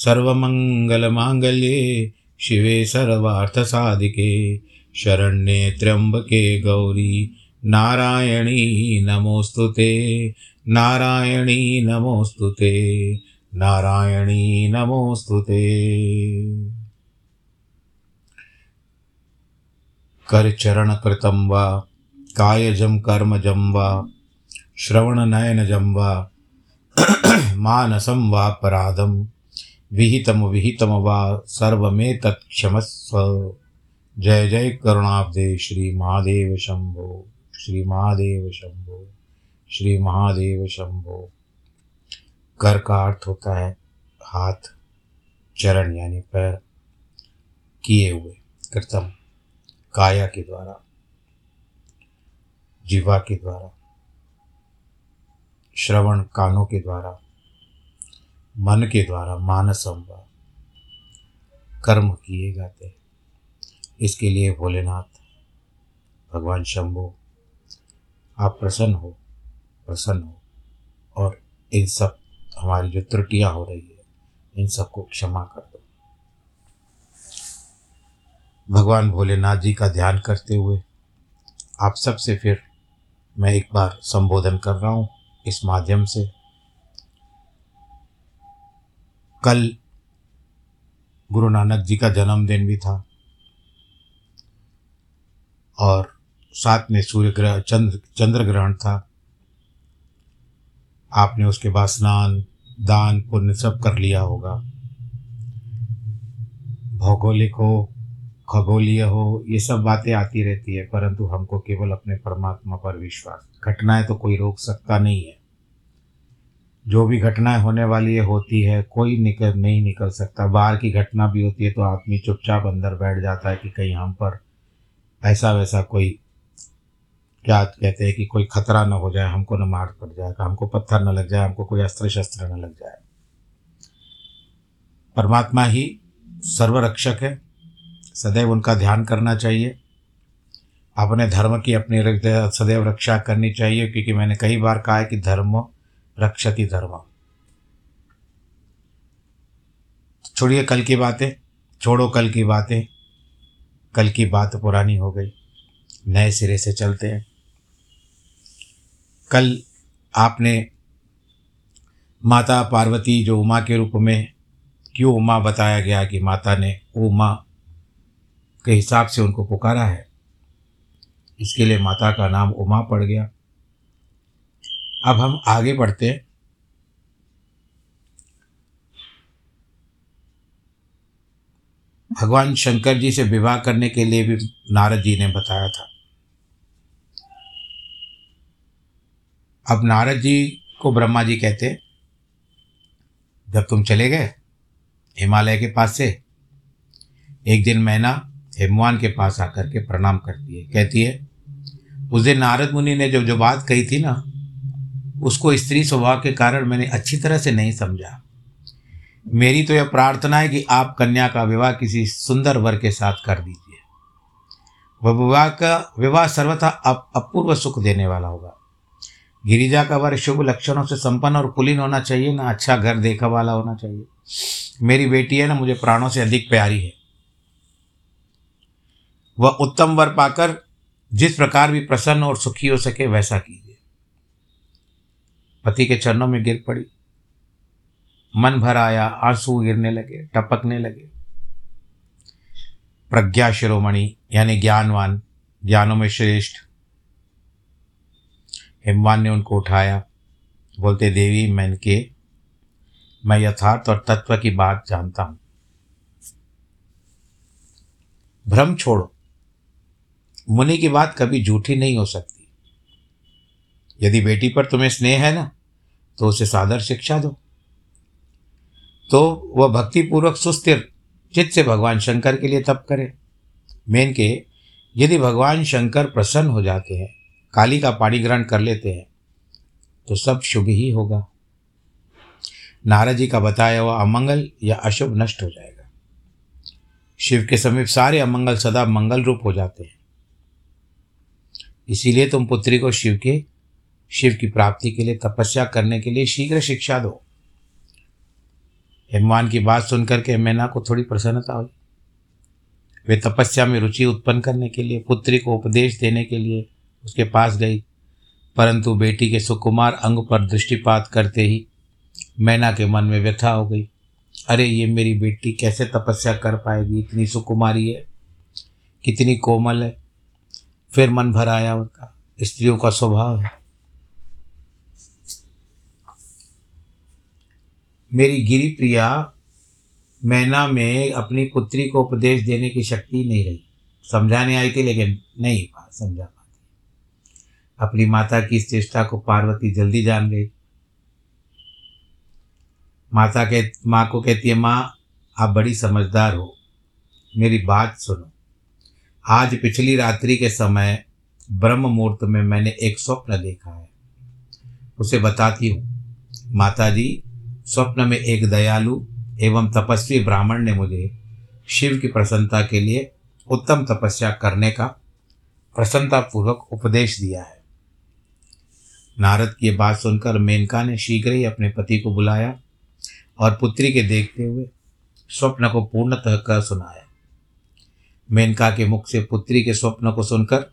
सर्वमङ्गलमाङ्गल्ये शिवे सर्वार्थसाधिके शरण्ये त्र्यम्बके गौरी नारायणी नमोऽस्तु ते, नारायणी नमोऽस्तु ते, नारायणी नमोऽस्तु ते। करचरणकृतं वा, कायजं कर्मजं वा, श्रवणनयनजं वा, मानसं वापराधं विहितं विहितं वा सर्वमेतत् क्षमस्व। जय जय करुणाब्दे श्री महादेव शंभो, श्री महादेव शंभो, श्री महादेव शंभो। कर का अर्थ होता है हाथ, चरण यानी पैर, किए हुए, कृतम, काया के द्वारा, जीवा के द्वारा, श्रवण कानों के द्वारा मन के द्वारा मानसम व कर्म किए जाते हैं। इसके लिए भोलेनाथ, भगवान शंभु, आप प्रसन्न हो प्रसन्न हो, और इन सब, हमारी जो त्रुटियाँ हो रही है, इन सबको क्षमा कर दो। भगवान भोलेनाथ जी का ध्यान करते हुए आप सबसे फिर मैं एक बार संबोधन कर रहा हूँ इस माध्यम से। कल गुरु नानक जी का जन्मदिन भी था और साथ में सूर्य ग्रह, चंद्र चंद्र ग्रहण था। आपने उसके बाद स्नान, दान, पुण्य सब कर लिया होगा। भौगोलिक हो, खगोलीय हो, ये सब बातें आती रहती है, परंतु हमको केवल अपने परमात्मा पर विश्वास। घटनाएँ तो कोई रोक सकता नहीं है। जो भी घटनाएँ होने वाली है, होती है, कोई निकल, नहीं निकल सकता। बाहर की घटना भी होती है तो आदमी चुपचाप अंदर बैठ जाता है कि कहीं हम पर ऐसा वैसा कोई, क्या कहते हैं कि कोई खतरा न हो जाए, हमको न मार पड़ जाएगा हमको पत्थर न लग जाए, हमको कोई अस्त्र शस्त्र न लग जाए। परमात्मा ही सर्वरक्षक है, सदैव उनका ध्यान करना चाहिए। अपने धर्म की अपनी सदैव रक्षा करनी चाहिए, क्योंकि मैंने कई बार कहा है कि धर्म रक्षति धर्म। छोड़िए कल की बातें, छोड़ो कल की बातें। कल की बात पुरानी हो गई, नए सिरे से चलते हैं। कल आपने माता पार्वती जो उमा के रूप में, क्यों उमा बताया गया कि माता ने उमा के हिसाब से उनको पुकारा है? इसके लिए माता का नाम उमा पड़ गया। अब हम आगे बढ़ते हैं। भगवान शंकर जी से विवाह करने के लिए भी नारद जी ने बताया था। अब नारद जी को ब्रह्मा जी कहते, जब तुम चले गए हिमालय के पास से, एक दिन मैना हिमवान के पास आकर के प्रणाम करती है। कहती है, उस दिन नारद मुनि ने जो जो बात कही थी ना उसको स्त्री स्वभाव के कारण मैंने अच्छी तरह से नहीं समझा। मेरी तो यह प्रार्थना है कि आप कन्या का विवाह किसी सुंदर वर के साथ कर दीजिए। वह विवाह का, विवाह सर्वथा अपूर्व सुख देने वाला होगा। गिरिजा का वर शुभ लक्षणों से संपन्न और कुलीन होना चाहिए, ना अच्छा घर देखा वाला होना चाहिए। मेरी बेटी है ना, मुझे प्राणों से अधिक प्यारी है। वह उत्तम वर पाकर जिस प्रकार भी प्रसन्न और सुखी हो सके वैसा कीजिए। पति के चरणों में गिर पड़ी। मन भर आया, आँसू गिरने लगे, टपकने लगे। प्रज्ञा शिरोमणि, यानी ज्ञानवान, ज्ञानों में श्रेष्ठ। हिमवान ने उनको उठाया, बोलते, देवी मैन के मैं यथार्थ और तत्व की बात जानता हूँ। भ्रम छोड़ो। मुनि की बात कभी झूठी नहीं हो सकती। यदि बेटी पर तुम्हें स्नेह है ना तो उसे सादर शिक्षा दो। तो वह भक्तिपूर्वक सुस्थिर चित्त से भगवान शंकर के लिए तप करे। मेन के, यदि भगवान शंकर प्रसन्न हो जाते हैं, काली का पाणी ग्रहण कर लेते हैं तो सब शुभ ही होगा। नारद जी का बताया हुआ अमंगल या अशुभ नष्ट हो जाएगा। शिव के समीप सारे अमंगल सदा मंगल रूप हो जाते हैं। इसीलिए तुम पुत्री को शिव के शिव की प्राप्ति के लिए, तपस्या करने के लिए शीघ्र शिक्षा दो। हिमवान की बात सुनकर के मैना को थोड़ी प्रसन्नता हुई। वे तपस्या में रुचि उत्पन्न करने के लिए, पुत्री को उपदेश देने के लिए उसके पास गई। परंतु बेटी के सुकुमार अंग पर दृष्टिपात करते ही मैना के मन में व्यथा हो गई। अरे, ये मेरी बेटी कैसे तपस्या कर पाएगी? इतनी सुकुमारी है, कितनी कोमल है। फिर मन भर आया उनका। स्त्रियों का स्वभाव है। मेरी गिरी प्रिया मैना में अपनी पुत्री को उपदेश देने की शक्ति नहीं रही। समझाने आई थी, लेकिन नहीं समझा पाती अपनी माता की इस चेष्टा को पार्वती जल्दी जान गई। माता के, माँ को कहती है, माँ, आप बड़ी समझदार हो। मेरी बात सुनो। आज पिछली रात्रि के समय ब्रह्म मुहूर्त में मैंने एक स्वप्न देखा है। उसे बताती हूँ। माता जी स्वप्न में एक दयालु एवं तपस्वी ब्राह्मण ने मुझे शिव की प्रसन्नता के लिए उत्तम तपस्या करने का प्रसन्नतापूर्वक उपदेश दिया है। नारद की बात सुनकर मेनका ने शीघ्र ही अपने पति को बुलाया और पुत्री के देखते हुए स्वप्न को पूर्णतः कर सुनाया। मेनका के मुख से पुत्री के स्वप्न को सुनकर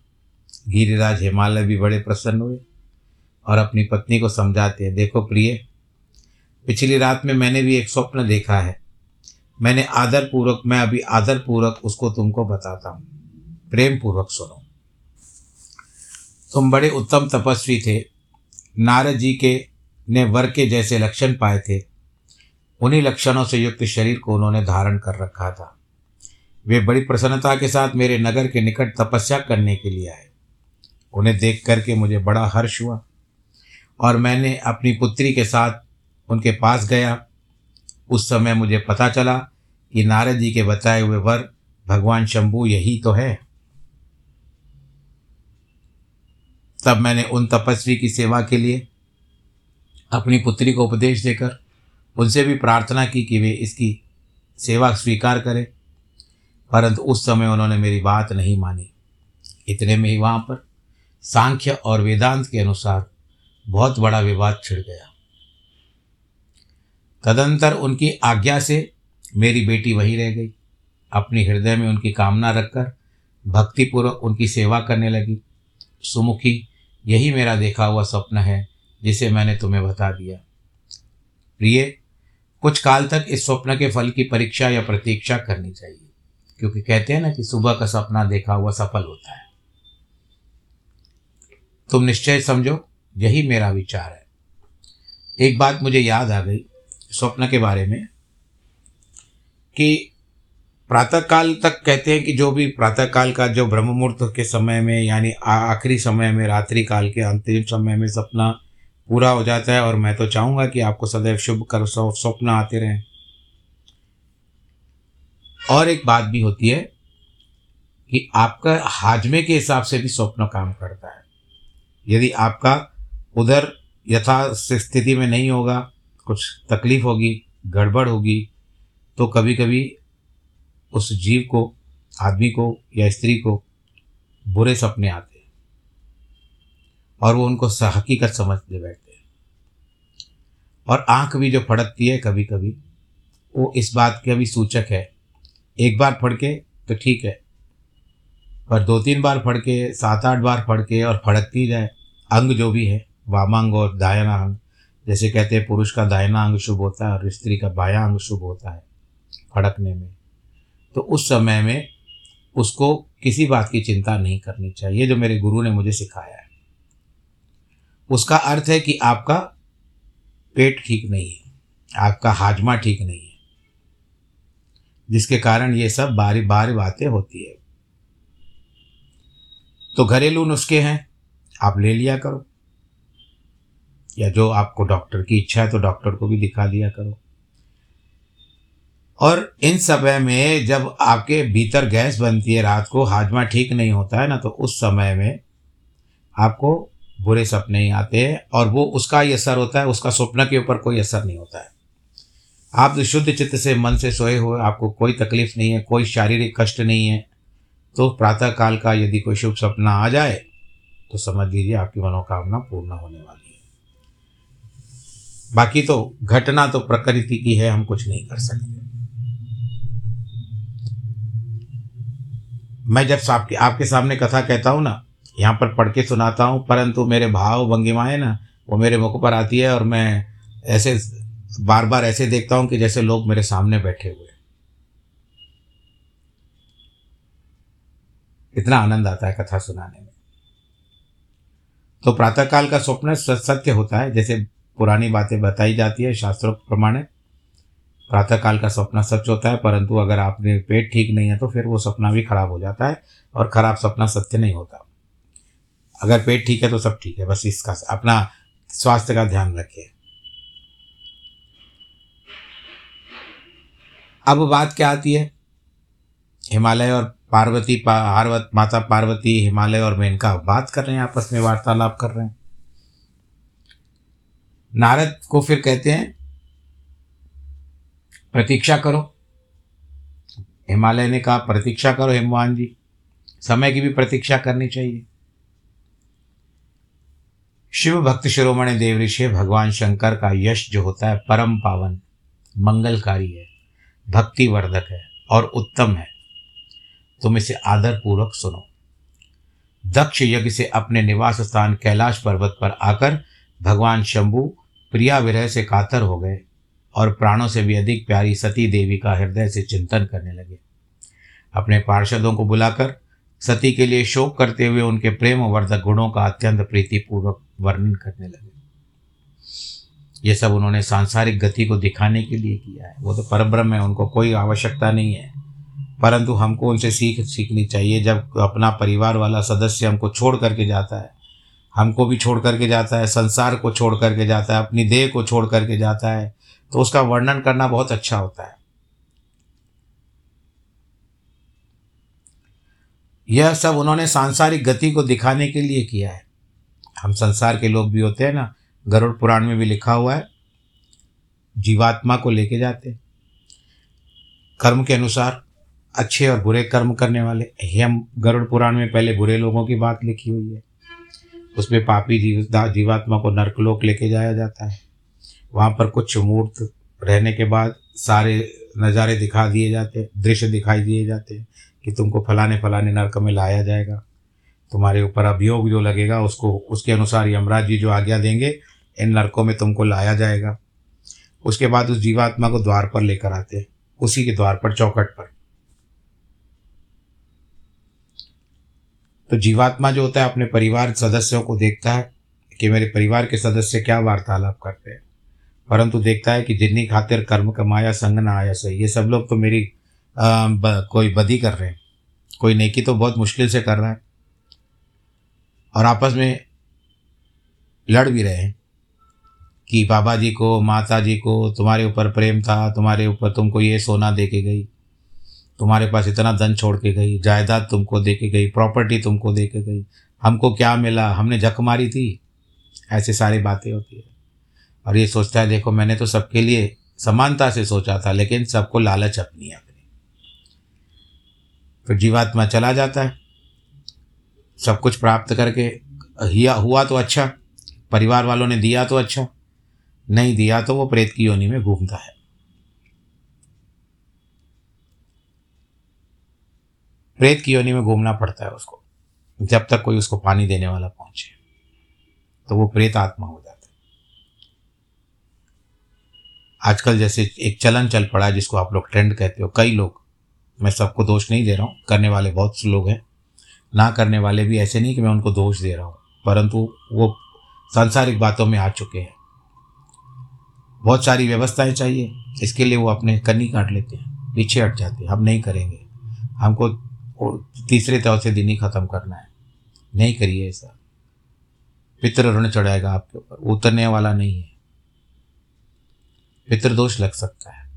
गिरिराज हिमालय भी बड़े प्रसन्न हुए और अपनी पत्नी को समझाते हैं, देखो प्रिय पिछली रात में मैंने भी एक स्वप्न देखा है। मैंने आदर पूर्वक मैं अभी आदर पूर्वक उसको तुमको बताता हूँ। प्रेम पूर्वक सुनो। तुम बड़े उत्तम तपस्वी थे। नारद जी के, ने वर के जैसे लक्षण पाए थे। उन्हीं लक्षणों से युक्त शरीर को उन्होंने धारण कर रखा था। वे बड़ी प्रसन्नता के साथ मेरे नगर के निकट तपस्या करने के लिए आए। उन्हें देख करके मुझे बड़ा हर्ष हुआ और मैंने अपनी पुत्री के साथ उनके पास गया। उस समय मुझे पता चला कि नारद जी के बताए हुए वर, भगवान शंभु यही तो है। तब मैंने उन तपस्वी की सेवा के लिए अपनी पुत्री को उपदेश देकर उनसे भी प्रार्थना की कि वे इसकी सेवा स्वीकार करें। परंतु उस समय उन्होंने मेरी बात नहीं मानी। इतने में ही वहाँ पर सांख्य और वेदांत के अनुसार बहुत बड़ा विवाद छिड़ गया। तदंतर उनकी आज्ञा से मेरी बेटी वहीं रह गई। अपनी हृदय में उनकी कामना रखकर भक्तिपूर्वक उनकी सेवा करने लगी। सुमुखी, यही मेरा देखा हुआ स्वप्न है, जिसे मैंने तुम्हें बता दिया। प्रिय, कुछ काल तक इस स्वप्न के फल की परीक्षा या प्रतीक्षा करनी चाहिए, क्योंकि कहते हैं ना कि सुबह का सपना देखा हुआ सफल होता है। तुम निश्चय समझो, यही मेरा विचार है। एक बात मुझे याद आ गई स्वप्न के बारे में, कि प्रातःकाल तक कहते हैं कि जो भी प्रातःकाल का जो ब्रह्म मुहूर्त के समय में, यानी आखिरी समय में, रात्रि काल के अंतिम समय में सपना पूरा हो जाता है, और मैं तो चाहूँगा कि आपको सदैव शुभ कर स्वप्न आते रहें। और एक बात भी होती है कि आपका हाजमे के हिसाब से भी स्वप्न काम करता है। यदि आपका उधर यथा स्थिति में नहीं होगा कुछ तकलीफ़ होगी, गड़बड़ होगी तो कभी कभी उस जीव को, आदमी को या स्त्री को बुरे सपने आते हैं। और वो उनको हकीकत समझते बैठते हैं। और आँख भी जो फड़कती है कभी कभी वो इस बात का भी सूचक है, एक बार फड़के तो ठीक है, पर दो तीन बार फड़के सात आठ बार फड़के और फड़कती जाए, अंग जो भी है, वामांग और दायना अंग जैसे कहते हैं, पुरुष का दायना अंग शुभ होता है और स्त्री का बाया अंग शुभ होता है, फड़कने में। तो उस समय में उसको किसी बात की चिंता नहीं करनी चाहिए, जो मेरे गुरु ने मुझे सिखाया है। उसका अर्थ है कि आपका पेट ठीक नहीं है, आपका हाजमा ठीक नहीं है, जिसके कारण ये सब बारी बारी बातें होती है। तो घरेलू नुस्खे हैं, आप ले लिया करो। या जो आपको डॉक्टर की इच्छा है तो डॉक्टर को भी दिखा दिया करो। और इन समय में जब आपके भीतर गैस बनती है रात को, हाजमा ठीक नहीं होता है ना तो उस समय में आपको बुरे सपने ही आते हैं और वो उसका ही असर होता है, उसका स्वप्न के ऊपर कोई असर नहीं होता है। आप जो शुद्ध चित्त से मन से सोए हुए, आपको कोई तकलीफ़ नहीं है, कोई शारीरिक कष्ट नहीं है तो प्रातः काल का यदि कोई शुभ सपना आ जाए तो समझ लीजिए आपकी मनोकामना पूर्ण होने वाली है। बाकी तो घटना तो प्रकृति की है, हम कुछ नहीं कर सकते। मैं जब आपके आपके सामने कथा कहता हूँ ना, यहाँ पर पढ़ के सुनाता हूँ, परंतु मेरे भाव भंगिमाएँ ना, वो मेरे मुख पर आती है और मैं ऐसे बार बार ऐसे देखता हूँ कि जैसे लोग मेरे सामने बैठे हुए इतना आनंद आता है कथा सुनाने में। तो प्रातःकाल का स्वप्न सत्य होता है, जैसे पुरानी बातें बताई जाती है, शास्त्रों प्रमाणे। प्रातःकाल का सपना सच होता है, परंतु अगर आपने पेट ठीक नहीं है तो फिर वो सपना भी खराब हो जाता है और खराब सपना सत्य नहीं होता। अगर पेट ठीक है तो सब ठीक है, बस इसका अपना स्वास्थ्य का ध्यान रखिए अब बात क्या आती है? हिमालय और पार्वती पार्वत, माता पार्वती, हिमालय और मेनका बात कर रहे हैं, आपस में वार्तालाप कर रहे हैं। नारद को फिर कहते हैं, प्रतीक्षा करो। हिमालय ने कहा, प्रतीक्षा करो हिमवान जी। समय की भी प्रतीक्षा करनी चाहिए। शिव भक्त शिरोमणि देव ऋषि, भगवान शंकर का यश जो होता है, परम पावन, मंगलकारी है, भक्तिवर्धक है और उत्तम है। तुम इसे आदरपूर्वक सुनो। दक्ष यज्ञ से अपने निवास स्थान कैलाश पर्वत पर आकर भगवान शंभु प्रिया विरह से कातर हो गए और प्राणों से भी अधिक प्यारी सती देवी का हृदय से चिंतन करने लगे। अपने पार्षदों को बुलाकर सती के लिए शोक करते हुए उनके प्रेम वर्धक गुणों का अत्यंत प्रीतिपूर्वक वर्णन करने लगे। ये सब उन्होंने सांसारिक गति को दिखाने के लिए किया है। वो तो परब्रह्म है, उनको कोई आवश्यकता नहीं है। परंतु हमको उनसे सीख सीखनी चाहिए। जब अपना परिवार वाला सदस्य हमको छोड़ करके जाता है हमको भी छोड़ करके जाता है, संसार को छोड़ करके जाता है, अपनी देह को छोड़ करके जाता है तो उसका वर्णन करना बहुत अच्छा होता है। यह सब उन्होंने सांसारिक गति को दिखाने के लिए किया है। हम संसार के लोग भी होते हैं ना, गरुड़ पुराण में भी लिखा हुआ है, जीवात्मा को लेके जाते हैं। कर्म के अनुसार अच्छे और बुरे कर्म करने वाले हम गरुड़ पुराण में पहले बुरे लोगों की बात लिखी हुई है। उसमें पापी जीव जीवात्मा को नरकलोक लेके जाया जाता है। वहाँ पर कुछ मूर्त रहने के बाद सारे नज़ारे दिखा दिए जाते हैं, दृश्य दिखाई दिए जाते हैं कि तुमको फलाने फलाने नरक में लाया जाएगा। तुम्हारे ऊपर अभियोग जो लगेगा, उसको, उसके अनुसार यमराज जी जो आज्ञा देंगे, इन नरकों में तुमको लाया जाएगा। उसके बाद उस जीवात्मा को द्वार पर लेकर आते हैं, उसी के द्वार पर चौकट पर। तो जीवात्मा जो होता है अपने परिवार सदस्यों को देखता है कि मेरे परिवार के सदस्य क्या वार्तालाप करते हैं। परंतु देखता है कि जितनी खातिर कर्म कमाया संग ना आया सही। ये सब लोग तो मेरी आ, ब, कोई बदी कर रहे हैं। कोई नेकी तो बहुत मुश्किल से कर रहा है। और आपस में लड़ भी रहे हैं कि बाबा जी को माता जी को तुम्हारे ऊपर प्रेम था तुम्हारे ऊपर तुमको ये सोना दे के गई। तुम्हारे पास इतना धन छोड़ के गई, जायदाद तुमको दे के गई प्रॉपर्टी तुमको दे के गई, हमको क्या मिला? हमने झक मारी थी। ऐसे सारी बातें होती है। और ये सोचता है, देखो, मैंने तो सबके लिए समानता से सोचा था, लेकिन सबको लालच अपनी अपनी। फिर जीवात्मा चला जाता है। सब कुछ प्राप्त करके, हिया, हुआ तो अच्छा परिवार वालों ने दिया तो अच्छा नहीं दिया तो वो प्रेत की योनि में घूमता है। प्रेत की योनि में घूमना पड़ता है उसको। जब तक कोई उसको पानी देने वाला पहुँचे तो वो प्रेत आत्मा हो जाता है। आजकल जैसे एक चलन चल पड़ा है जिसको आप लोग ट्रेंड कहते हो। कई लोग, मैं सबको दोष नहीं दे रहा हूँ, करने वाले बहुत से लोग हैं। ना करने वाले भी ऐसे नहीं कि मैं उनको दोष दे रहा हूँ, परंतु वो सांसारिक बातों में आ चुके हैं। बहुत सारी व्यवस्थाएँ चाहिए, इसके लिए वो अपने कन्नी काट लेते हैं, पीछे हट जाते हैं, हम नहीं करेंगे। हमको तीसरे चौथे दिन ही ख़त्म करना है। नहीं करिए ऐसा। पितृ ऋण चढ़ाएगा आपके ऊपर। उतरने वाला नहीं है। पितृदोष लग सकता है।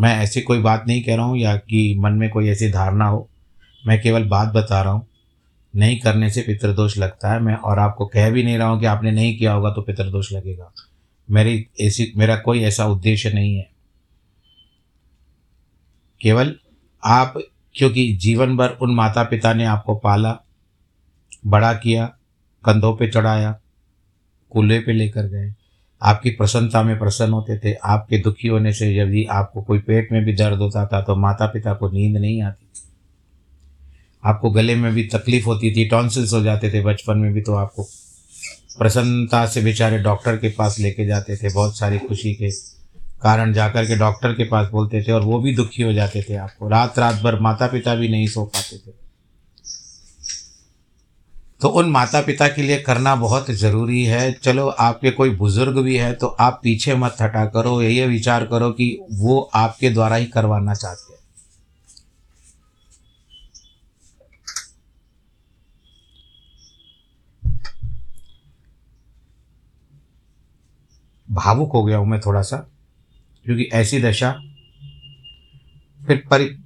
मैं ऐसी कोई बात नहीं कह रहा हूँ या कि मन में कोई ऐसी धारणा हो। मैं केवल बात बता रहा हूँ। नहीं करने से पितृदोष लगता है। मैं और आपको कह भी नहीं रहा हूँ कि आपने नहीं किया होगा तो पितृदोष लगेगा। मेरी ऐसी, मेरा कोई ऐसा उद्देश्य नहीं है। केवल आप क्योंकि जीवन भर उन माता पिता ने आपको पाला, बड़ा किया, कंधों पे चढ़ाया, कूल्हे पे लेकर गए। आपकी प्रसन्नता में प्रसन्न होते थे, आपके दुखी होने से यदि आपको कोई पेट में भी दर्द होता था तो माता पिता को नींद नहीं आती। आपको गले में भी तकलीफ़ होती थी, टॉन्सिल्स हो जाते थे, बचपन में भी तो आपको प्रसन्नता से बेचारे डॉक्टर के पास लेके जाते थे, बहुत सारी खुशी के। कारण जाकर के डॉक्टर के पास बोलते थे और वो भी दुखी हो जाते थे आपको। रात रात भर माता पिता भी नहीं सो पाते थे। तो उन माता पिता के लिए करना बहुत ज़रूरी है। चलो, आपके कोई बुज़ुर्ग भी है तो आप पीछे मत हटा करो ये विचार करो कि वो आपके द्वारा ही करवाना चाहते हैं। भावुक हो गया हूँ मैं थोड़ा सा। क्योंकि ऐसी दशा, फिर परि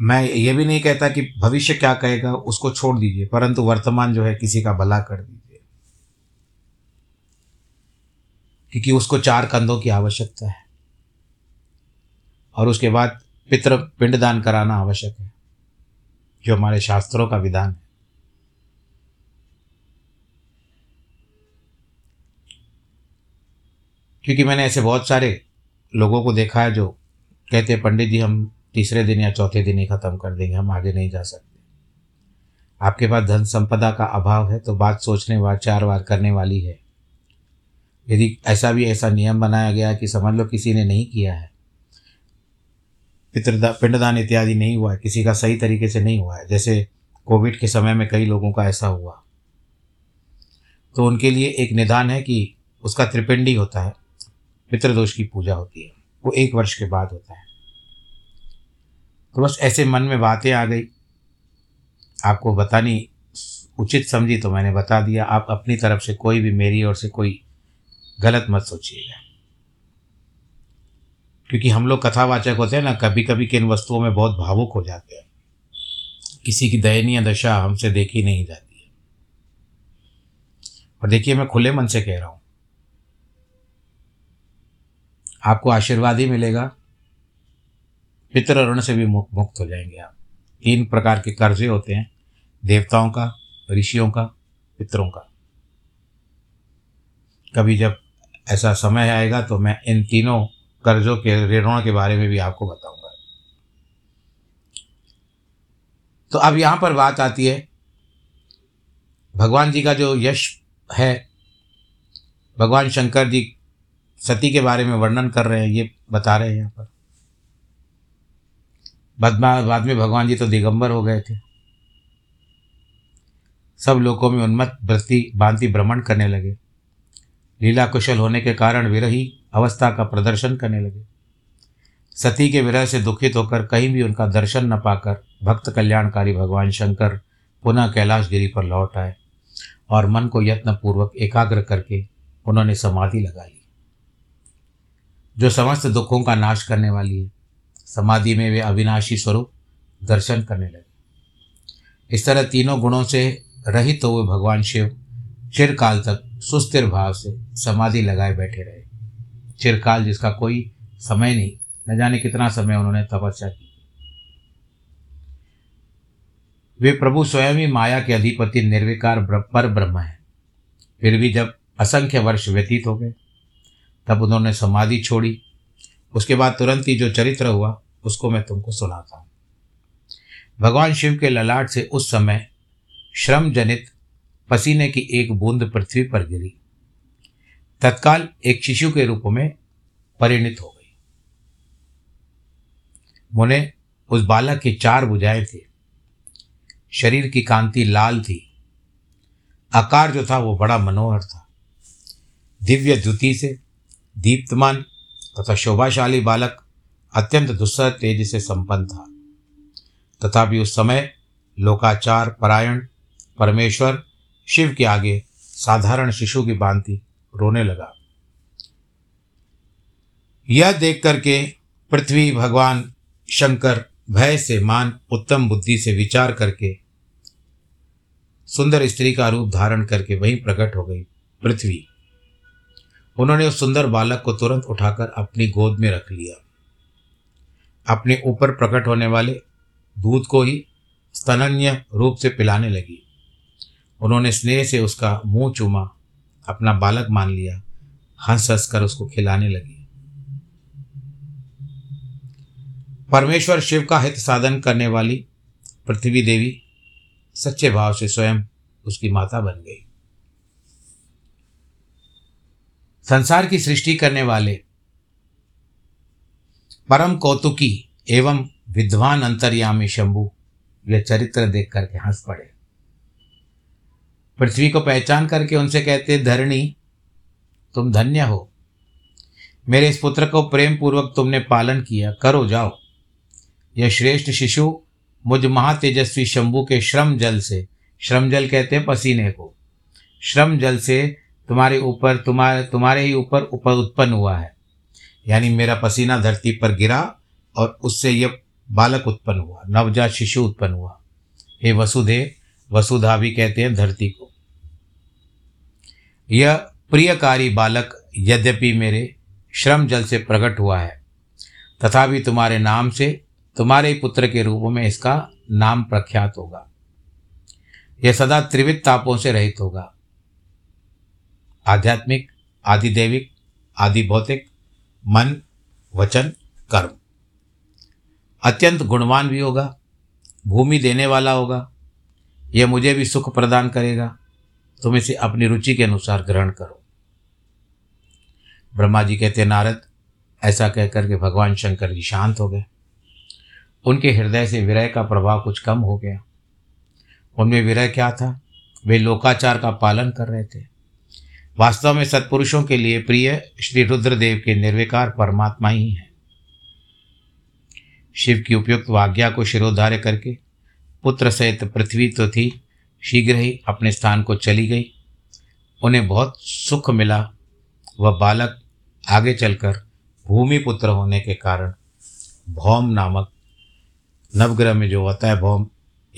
मैं ये भी नहीं कहता कि भविष्य क्या कहेगा, उसको छोड़ दीजिए, परंतु वर्तमान जो है किसी का भला कर दीजिए। क्योंकि उसको चार कंधों की आवश्यकता है। और उसके बाद पितृ पिंडदान कराना आवश्यक है, जो हमारे शास्त्रों का विधान है। क्योंकि मैंने ऐसे बहुत सारे लोगों को देखा है जो कहते हैं, पंडित जी, हम तीसरे दिन या चौथे दिन ही ख़त्म कर देंगे, हम आगे नहीं जा सकते। आपके पास धन संपदा का अभाव है तो बात सोचने वार चार बार करने वाली है। यदि ऐसा भी ऐसा नियम बनाया गया कि समझ लो किसी ने नहीं किया है, पितृदा, पिंडदान इत्यादि नहीं हुआ है, किसी का सही तरीके से नहीं हुआ है, जैसे कोविड के समय में कई लोगों का ऐसा हुआ तो उनके लिए एक निदान है कि उसका त्रिपिंडी होता है। पितृदोष की पूजा होती है। वो एक वर्ष के बाद होता है। तो बस ऐसे मन में बातें आ गई। आपको बतानी उचित समझी तो मैंने बता दिया। आप अपनी तरफ़ से कोई भी मेरी ओर से कोई गलत मत सोचिएगा। क्योंकि हम लोग कथावाचक होते हैं ना कभी कभी किन वस्तुओं में बहुत भावुक हो जाते हैं। किसी की दयनीय दशा हमसे देखी नहीं जाती है। और देखिए, मैं खुले मन से कह रहा हूँ। आपको आशीर्वाद ही मिलेगा। पितृ ऋण से भी मुक्त हो जाएँगे आप। तीन प्रकार के कर्जे होते हैं, देवताओं का, ऋषियों का, पितरों का। कभी जब ऐसा समय आएगा तो मैं इन तीनों कर्जों के, ऋणों के बारे में भी आपको बताऊँगा। तो अब यहाँ पर बात आती है, भगवान जी का जो यश है, भगवान शंकर जी सती के बारे में वर्णन कर रहे हैं, ये बता रहे हैं यहाँ पर। बाद बाद में भगवान जी तो दिगंबर हो गए थे। सब लोगों में उन्मत्त वृत्ति, भांति भ्रमण करने लगे। लीला कुशल होने के कारण विरही अवस्था का प्रदर्शन करने लगे। सती के विरह से दुखित होकर कहीं भी उनका दर्शन न पाकर भक्त कल्याणकारी भगवान शंकर पुनः कैलाश गिरी पर लौट आए और मन को यत्नपूर्वक एकाग्र करके उन्होंने समाधि लगा ली। जो समस्त दुखों का नाश करने वाली है। समाधि में वे अविनाशी स्वरूप दर्शन करने लगे। इस तरह तीनों गुणों से रहित हुए भगवान शिव चिरकाल तक सुस्थिर भाव से समाधि लगाए बैठे रहे। चिरकाल जिसका कोई समय नहीं, न जाने कितना समय उन्होंने तपस्या की। वे प्रभु स्वयं ही माया के अधिपति, निर्विकार पर ब्रह्म है। फिर भी जब असंख्य वर्ष व्यतीत हो गए तब उन्होंने समाधि छोड़ी। उसके बाद तुरंत ही जो चरित्र हुआ, उसको मैं तुमको सुनाता हूँ। भगवान शिव के ललाट से उस समय श्रम जनित पसीने की एक बूंद पृथ्वी पर गिरी। तत्काल एक शिशु के रूप में परिणित हो गई। मुने उस बालक की चार बुझाएँ थी। शरीर की कांति लाल थी। आकार जो था वो बड़ा मनोहर था। दिव्य द्युति से दीप्तमान तथा शोभाशाली बालक अत्यंत दुस्सह तेज से संपन्न था। तथापि उस समय लोकाचार, परायण, परमेश्वर, शिव के आगे साधारण शिशु की भांति रोने लगा। यह देख करके पृथ्वी, भगवान, शंकर भय से मान, उत्तम बुद्धि से विचार करके सुंदर स्त्री का रूप धारण करके वहीं प्रकट हो गई पृथ्वी। उन्होंने उस सुंदर बालक को तुरंत उठाकर अपनी गोद में रख लिया। अपने ऊपर प्रकट होने वाले दूध को ही स्तनन्य रूप से पिलाने लगी। उन्होंने स्नेह से उसका मुँह चूमा, अपना बालक मान लिया, हंस हंस कर उसको खिलाने लगी। परमेश्वर शिव का हित साधन करने वाली पृथ्वी देवी सच्चे भाव से स्वयं उसकी माता बन गई। संसार की सृष्टि करने वाले परम कौतुकी एवं विद्वान अंतर्यामी शंभु यह चरित्र देख करके हंस पड़े। पृथ्वी को पहचान करके उनसे कहते, धरणी, तुम धन्य हो। मेरे इस पुत्र को प्रेम पूर्वक तुमने पालन किया। करो, जाओ। यह श्रेष्ठ शिशु मुझ महातेजस्वी शंभु के श्रम जल से श्रम जल कहते हैं पसीने को श्रम जल से तुम्हारे ऊपर, तुम्हारे तुम्हारे ही ऊपर उत्पन्न हुआ है। यानी मेरा पसीना धरती पर गिरा और उससे यह बालक उत्पन्न हुआ, नवजात शिशु उत्पन्न हुआ। हे वसुदेव, वसुधा भी कहते हैं धरती को। यह प्रियकारी बालक यद्यपि मेरे श्रम जल से प्रकट हुआ है, तथापि तुम्हारे नाम से, तुम्हारे पुत्र के रूप में इसका नाम प्रख्यात होगा। यह सदा त्रिविध तापों से रहित होगा। आध्यात्मिक, आदिदेविक आदि भौतिक मन, वचन, कर्म। अत्यंत गुणवान भी होगा, भूमि देने वाला होगा यह मुझे भी सुख प्रदान करेगा, तुम इसे अपनी रुचि के अनुसार ग्रहण करो। ब्रह्मा जी कहते, नारद, ऐसा कहकर के भगवान शंकर जी शांत हो गए। उनके हृदय से विरह का प्रभाव कुछ कम हो गया। उनमें विरह क्या था? वे लोकाचार का पालन कर रहे थे। वास्तव में सत्पुरुषों के लिए प्रिय श्री रुद्रदेव के निर्विकार परमात्मा ही हैं। शिव की उपयुक्त आज्ञा को शिरोधार्य करके पुत्र सहित पृथ्वी तो थी, शीघ्र ही अपने स्थान को चली गई। उन्हें बहुत सुख मिला। वह बालक आगे चलकर भूमि पुत्र होने के कारण भौम नामक नवग्रह में जो होता है भौम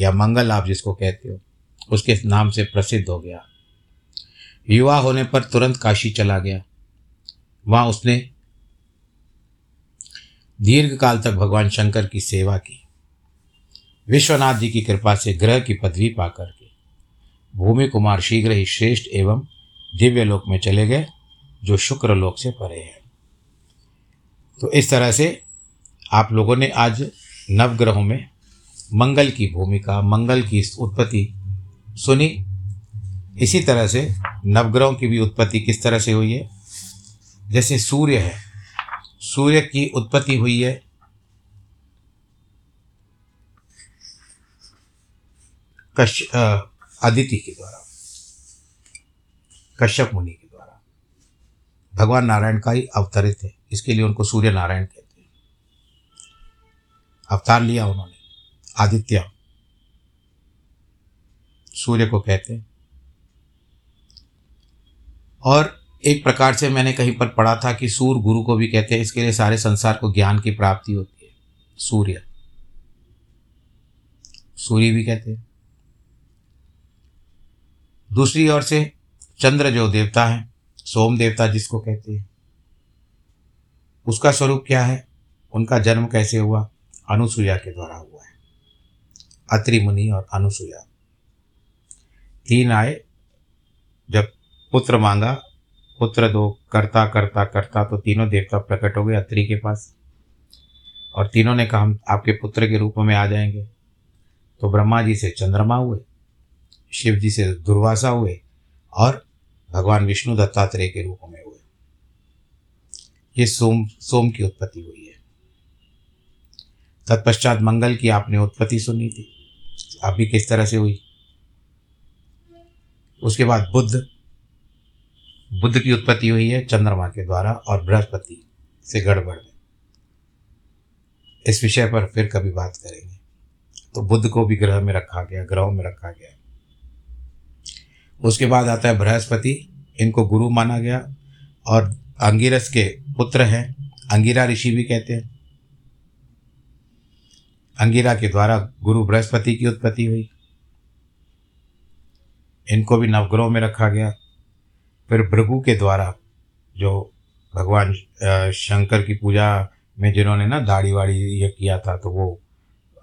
या मंगल आप जिसको कहते हो, उसके नाम से प्रसिद्ध हो गया। युवा होने पर तुरंत काशी चला गया। वहाँ उसने दीर्घ काल तक भगवान शंकर की सेवा की। विश्वनाथ जी की कृपा से ग्रह की पदवी पाकर के। भूमि कुमार शीघ्र ही श्रेष्ठ एवं दिव्य लोक में चले गए, जो शुक्र लोक से परे है। तो इस तरह से आप लोगों ने आज नवग्रहों में मंगल की भूमिका, मंगल की उत्पत्ति सुनी। इसी तरह से नवग्रहों की भी उत्पत्ति किस तरह से हुई है? जैसे सूर्य है, सूर्य की उत्पत्ति हुई है। कश अदिति के द्वारा, कश्यप मुनि के द्वारा। भगवान नारायण का ही अवतरित है, इसके लिए उनको सूर्य नारायण कहते हैं। अवतार लिया उन्होंने, आदित्य। सूर्य को कहते हैं और एक प्रकार से मैंने कहीं पर पढ़ा था कि सूर्य गुरु को भी कहते हैं, इसके लिए सारे संसार को ज्ञान की प्राप्ति होती है। सूर्य। सूर्य भी कहते हैं। दूसरी ओर से चंद्र जो देवता है, सोम देवता जिसको कहते हैं, उसका स्वरूप क्या है? उनका जन्म कैसे हुआ? अनुसुईया के द्वारा हुआ है। अत्रि मुनि और अनुसुईया। तीन आए जब पुत्र मांगा। पुत्र दो, करता करता करता तो तीनों देवता प्रकट हो गए अत्रि के पास। और तीनों ने कहा, हम आपके पुत्र के रूप में आ जाएँगे। तो ब्रह्मा जी से चंद्रमा हुए, शिव जी से दुर्वासा हुए और भगवान विष्णु दत्तात्रेय के रूप में हुए। ये सोम सोम की उत्पत्ति हुई है। तत्पश्चात मंगल की आपने उत्पत्ति सुनी थी। अभी किस तरह से हुई? उसके बाद बुद्ध बुद्ध की उत्पत्ति हुई है चंद्रमा के द्वारा और बृहस्पति से गड़बड़ में। इस विषय पर फिर कभी बात करेंगे। तो बुद्ध को भी ग्रह में रखा गया, ग्रहों में रखा गया। उसके बाद आता है बृहस्पति, इनको गुरु माना गया और अंगिरस के पुत्र हैं। अंगिरा ऋषि भी कहते हैं। अंगिरा के द्वारा गुरु बृहस्पति की उत्पत्ति हुई। इनको भी नवग्रहों में रखा गया। फिर भृगु के द्वारा जो भगवान शंकर की पूजा में जिन्होंने ना दाढ़ी वाड़ी ये किया था तो वो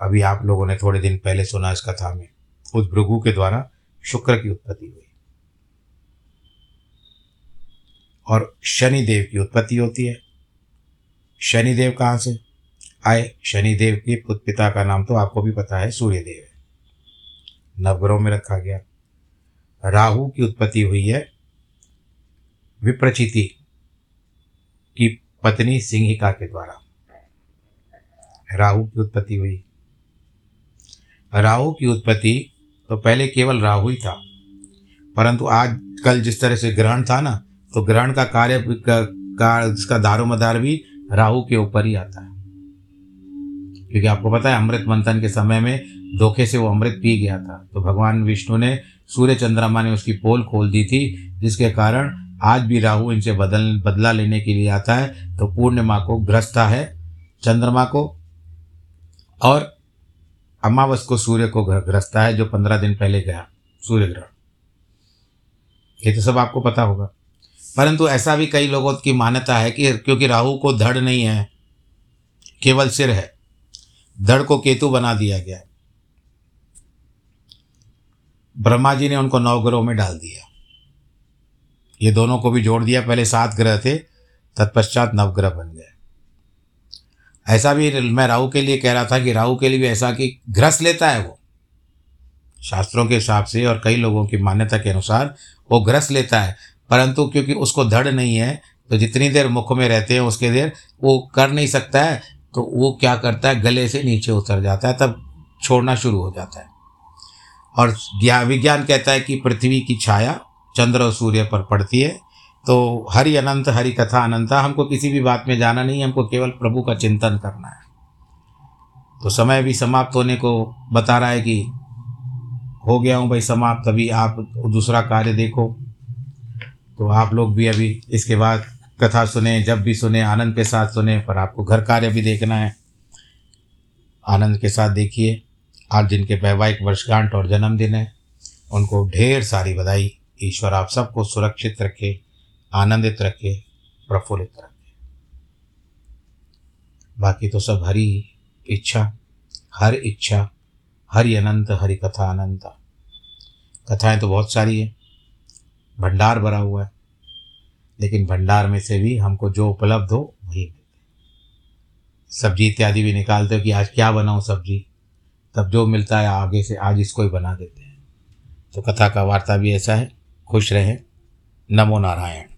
अभी आप लोगों ने थोड़े दिन पहले सुना इस कथा में, उस भृगु के द्वारा शुक्र की उत्पत्ति हुई। और शनिदेव की उत्पत्ति होती है। शनिदेव कहाँ से? आए, शनिदेव के पुत्र पिता का नाम तो आपको भी पता है, सूर्यदेव है। नवग्रहों में रखा गया। राहु की उत्पत्ति हुई है विप्रचिति की पत्नी सिंहिका के द्वारा। राहु की उत्पत्ति हुई। राहु की उत्पत्ति तो पहले केवल राहु ही था परंतु आज कल जिस तरह से ग्रहण था ना तो ग्रहण का कार्य का, का इसका दारोमदार भी राहु के ऊपर ही आता है। क्योंकि आपको पता है अमृत मंथन के समय में धोखे से वो अमृत पी गया था। तो भगवान विष्णु ने सूर्य चंद्रमा ने उसकी पोल खोल दी थी जिसके कारण आज भी राहु इनसे बदल, बदला लेने के लिए आता है तो पूर्णिमा को ग्रस्ता है, चंद्रमा को, और अमावस को सूर्य को ग्रस्ता है, जो पंद्रह दिन पहले गया सूर्य ग्रहण ये तो सब आपको पता होगा। परंतु ऐसा भी कई लोगों की मान्यता है कि क्योंकि राहु को धड़ नहीं है, केवल सिर है, धड़ को केतु बना दिया गया। ब्रह्मा जी ने उनको नौ ग्रहों में डाल दिया। ये दोनों को भी जोड़ दिया। पहले सात ग्रह थे, तत्पश्चात नवग्रह बन गए। ऐसा भी मैं राहु के लिए कह रहा था कि राहु के लिए भी ऐसा कि ग्रस लेता है वो। शास्त्रों के हिसाब से और कई लोगों की मान्यता के अनुसार वो ग्रस लेता है। परंतु क्योंकि उसको धड़ नहीं है तो जितनी देर मुख में रहते हैं, उसके देर वो कर नहीं सकता है तो वो क्या करता है? गले से नीचे उतर जाता है, तब छोड़ना शुरू हो जाता है। और विज्ञान कहता है कि पृथ्वी की छाया चंद्र और सूर्य पर पड़ती है। तो हरि अनंत, हरि कथा अनंता, हमको किसी भी बात में जाना नहीं, हमको केवल प्रभु का चिंतन करना है। तो समय भी समाप्त होने को बता रहा है कि हो गया हूँ भाई समाप्त, अभी आप दूसरा कार्य देखो। तो आप लोग भी अभी इसके बाद कथा सुने, जब भी सुने, आनंद के साथ सुने, पर आपको घर कार्य भी देखना है। आनंद के साथ देखिए। आज जिनके वैवाहिक वर्षगांठ और जन्मदिन है। उनको ढेर सारी बधाई। ईश्वर आप सबको सुरक्षित रखे, आनंदित रखे, प्रफुल्लित रखे। बाकी तो सब हरी इच्छा, हर इच्छा, हरि अनंत, हरि कथा अनंत। कथाएँ तो बहुत सारी है, भंडार भरा हुआ है, लेकिन भंडार में से भी हमको जो उपलब्ध हो, वही मिलते सब्ज़ी इत्यादि भी निकालते हो कि आज क्या बनाऊँ सब्ज़ी, तब जो मिलता है आगे से आज इसको ही बना देते हैं। तो कथा का वार्ता भी ऐसा है खुश रहें। नमो नारायण।